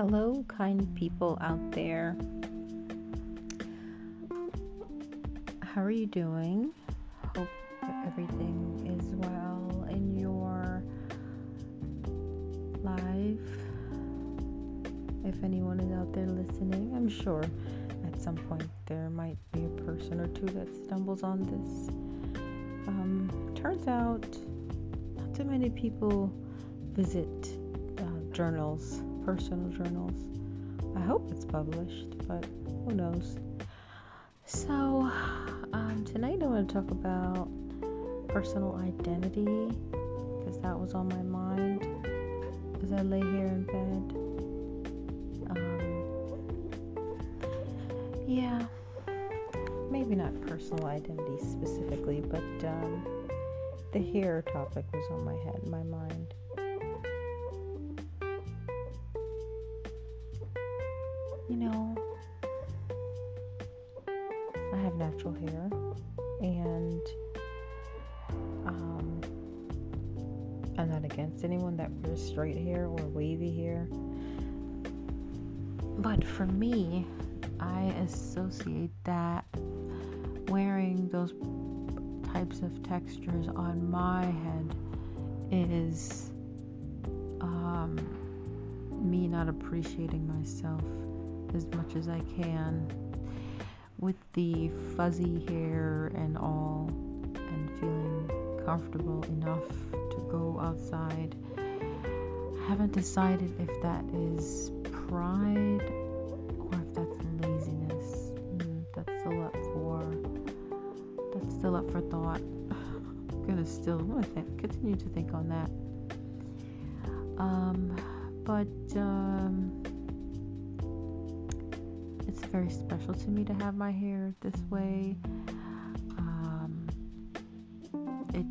Hello, kind people out there. How are you doing? Hope everything is well in your life. If anyone is out there listening, I'm sure at some point there might be a person or two that stumbles on this. Um, turns out, not too many people visit uh, journals personal journals. I hope it's published, but who knows. So, um, tonight I want to talk about personal identity because that was on my mind as I lay here in bed. Um, yeah, maybe not personal identity specifically, but um, the hair topic was on my head, my mind. Natural hair, and um, I'm not against anyone that wears straight hair or wavy hair. But for me, I associate that wearing those types of textures on my head is um, me not appreciating myself as much as I can with the fuzzy hair and all, and feeling comfortable enough to go outside. I haven't decided if that is pride or if that's laziness. Mm, that's still up for that's still up for thought. I'm gonna still I'm gonna think, continue to think on that. Um, but um, it's very special to me to have my hair this way. Um, it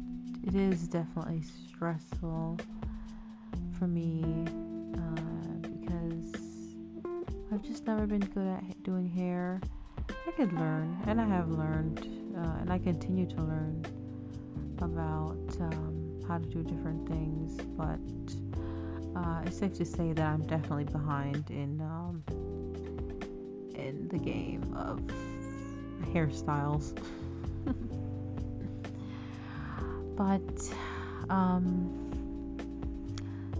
it is definitely stressful for me uh, because I've just never been good at doing hair. I could learn, and I have learned, uh, and I continue to learn about um, how to do different things. But uh, it's safe to say that I'm definitely behind in um, in the game of hairstyles. but um,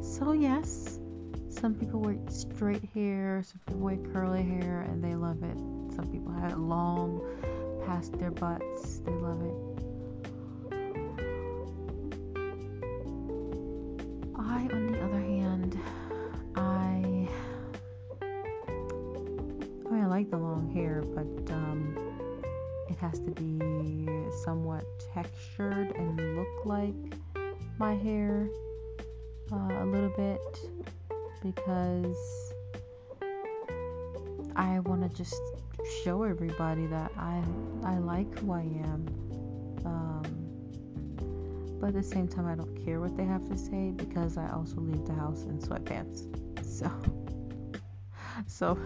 so yes, some people wear straight hair, some people wear curly hair, and they love it. Some people have it long past their butts, they love it. Like the long hair, but um, it has to be somewhat textured and look like my hair uh, a little bit because I want to just show everybody that I I like who I am. Um, but at the same time, I don't care what they have to say because I also leave the house in sweatpants. So, so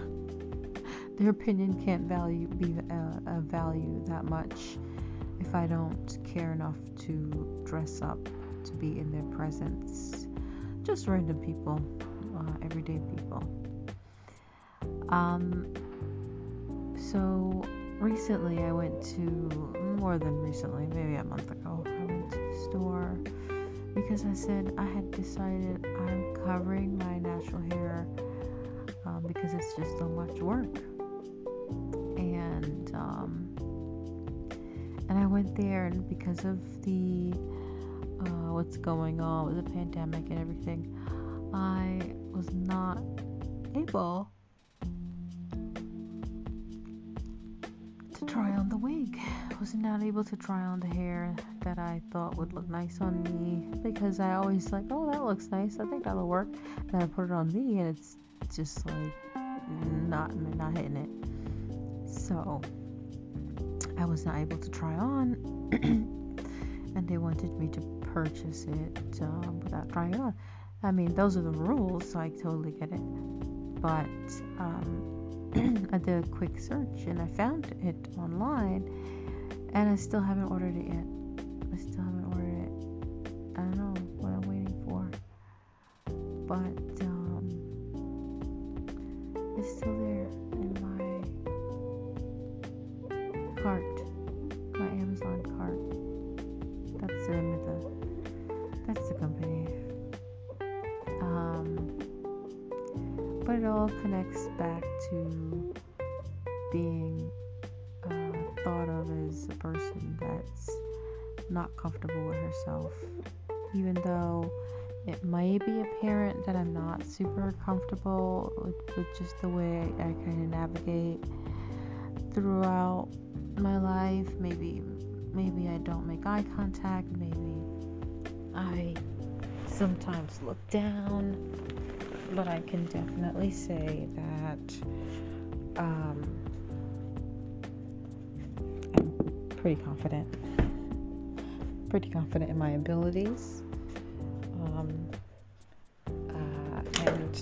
their opinion can't value be uh, a value that much if I don't care enough to dress up to be in their presence. Just random people, uh, everyday people. Um, so recently I went to more than recently, maybe a month ago. I went to the store because I said I had decided I'm covering my natural hair um, because it's just so much work and um, and I went there, and because of the uh, what's going on with the pandemic and everything, I was not able to try on the wig. I was not able to try on the hair that I thought would look nice on me because I always like, oh, that looks nice. I think that'll work. Then I put it on me, and it's just like not not hitting it. So I was not able to try on, and they wanted me to purchase it um, without trying on. I mean, those are the rules, so I totally get it. But um, I did a quick search and I found it online, and I still haven't ordered it yet. I still haven't ordered it. I don't know what I'm waiting for. But um, but it all connects back to being uh, thought of as a person that's not comfortable with herself, even though it may be apparent that I'm not super comfortable with, with just the way I, I kind of navigate throughout my life. Maybe, maybe I don't make eye contact. Maybe I sometimes look down. But I can definitely say that um, I'm pretty confident. Pretty confident in my abilities. Um, uh, and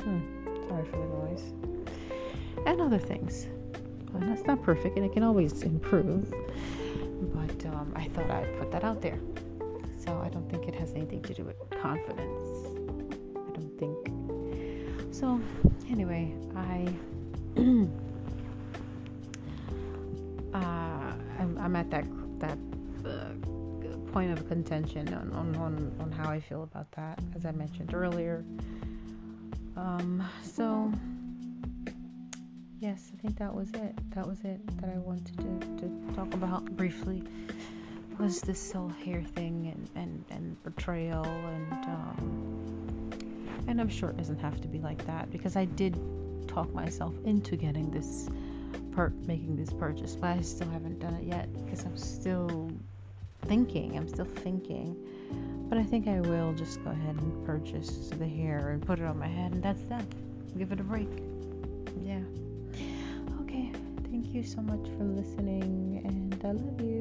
hmm, sorry for the noise. And other things. And that's not perfect, and it can always improve. But um, I thought I'd put that out there. So I don't think it has anything to do with confidence. Don't think. So anyway, I uh, I'm, I'm at that that uh, point of contention on, on, on, on how I feel about that, as I mentioned earlier. Um, so yes, I think that was it. That was it that I wanted to, to talk about briefly. Was this whole hair thing and, and, and betrayal and um, and I'm sure it doesn't have to be like that because I did talk myself into getting this per making this purchase, but I still haven't done it yet because I'm still thinking. I'm still thinking. But I think I will just go ahead and purchase the hair and put it on my head and that's that. Give it a break. Yeah. Okay. Thank you so much for listening and I love you.